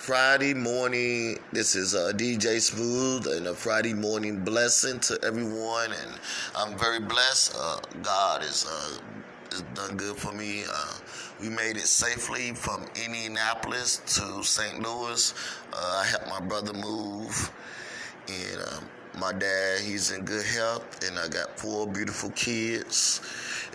Friday morning. This is uh, DJ Smooth and a Friday morning blessing to everyone. And I'm very blessed. Uh, God is, uh, is done good for me. Uh, we made it safely from Indianapolis to St. Louis. Uh, I helped my brother move. And um, my dad, he's in good health. And I got four beautiful kids.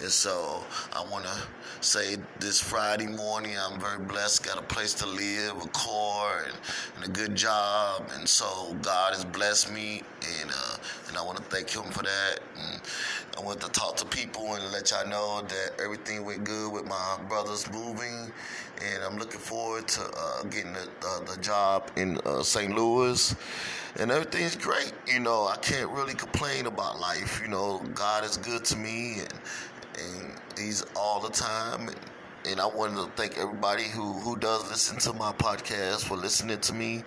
And so I want to say this Friday morning, I'm very blessed, got a place to live, a car, and, and a good job. And so God has blessed me, and uh, and I want to thank Him for that. And I want to talk to people and let y'all know that everything went good with my brothers moving, and I'm looking forward to uh, getting the, uh, the job in uh, St. Louis and everything's great. You know, I can't really complain about life. You know, God is good to me, and and he's all the time. And, and I wanted to thank everybody who, who does listen to my podcast for listening to me.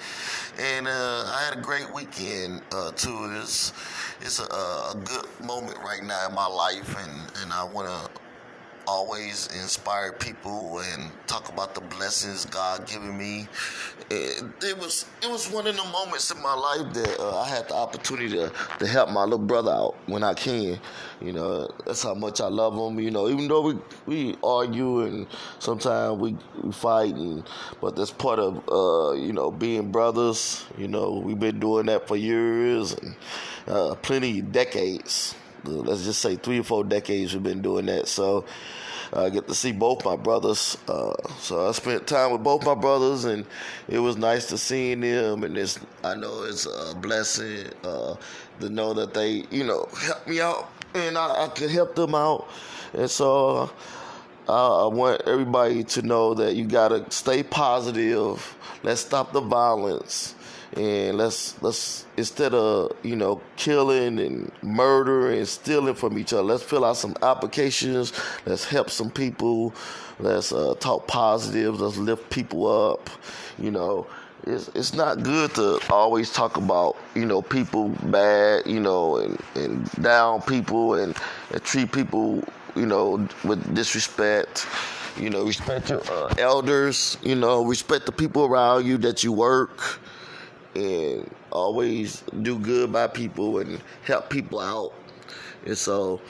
And uh, I had a great weekend uh, too. It's it's a, a, good moment right now in my life, and, and I want to always inspire people and talk about the blessings God given me. It, it was it was one of the moments in my life that uh, I had the opportunity to, to help my little brother out when I can. You know, that's how much I love him. You know, even though we we argue and sometimes we, we fight, and, but that's part of uh, you know being brothers. You know, we've been doing that for years and uh, plenty decades let's just say three or four decades we've been doing that. So I get to see both my brothers. Uh, so I spent time with both my brothers, and it was nice to see them. And it's I know it's a blessing uh, to know that they you know help me out, and I, I could help them out. And so I want everybody to know that you gotta stay positive. Let's stop the violence and let's let's instead of you know killing and murder and stealing from each other let's fill out some applications. Let's help some people. Let's uh, talk positive. Let's lift people up. You know it's it's not good to always talk about you know people bad you know and, and down people and, and treat people you know with disrespect. You know respect your uh, elders. You know respect the people around you that you work and always do good by people and help people out. And so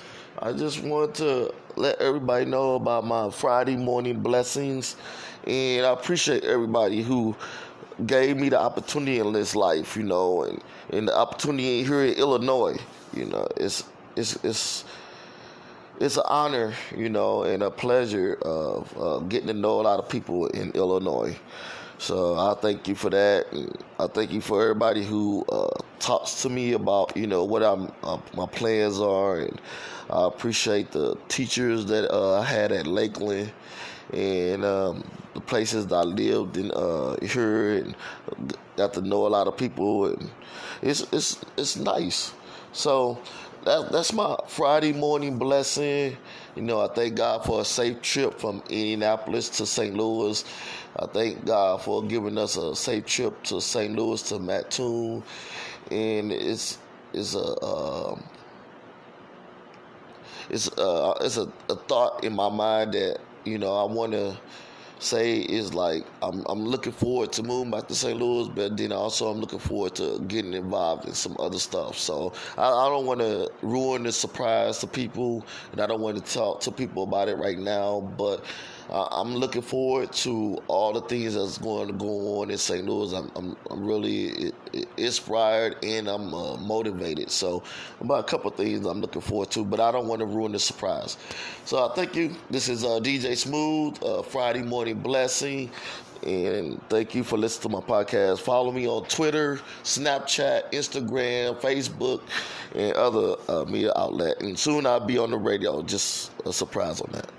I just want to let everybody know about my Friday morning blessings. And I appreciate everybody who gave me the opportunity in this life, you know, and, and the opportunity here in Illinois. You know, it's it's it's it's an honor, you know, and a pleasure of uh, getting to know a lot of people in Illinois. So I thank you for that. I thank you for everybody who uh, talks to me about you know what I'm uh, my plans are, and I appreciate the teachers that uh, I had at Lakeland and um, the places that I lived in uh, here and got to know a lot of people, and it's it's it's nice. So that, that's my Friday morning blessing. You know, I thank God for a safe trip from Indianapolis to St. Louis. I thank God for giving us a safe trip to St. Louis to Mattoon, and it's it's a um, it's uh it's a, a thought in my mind that you know I want to say is like I'm I'm looking forward to moving back to St. Louis, but then also I'm looking forward to getting involved in some other stuff. So I, I don't want to ruin the surprise to people, and I don't want to talk to people about it right now, but uh, I'm looking forward to all the things that's going to go on in St. Louis. I'm, I'm, I'm really inspired and I'm uh, motivated. So, about a couple things I'm looking forward to, but I don't want to ruin the surprise. So, I thank you. This is uh, DJ Smooth, uh, Friday Morning Blessing. And thank you for listening to my podcast. Follow me on Twitter, Snapchat, Instagram, Facebook, and other uh, media outlet. And soon I'll be on the radio. Just a surprise on that.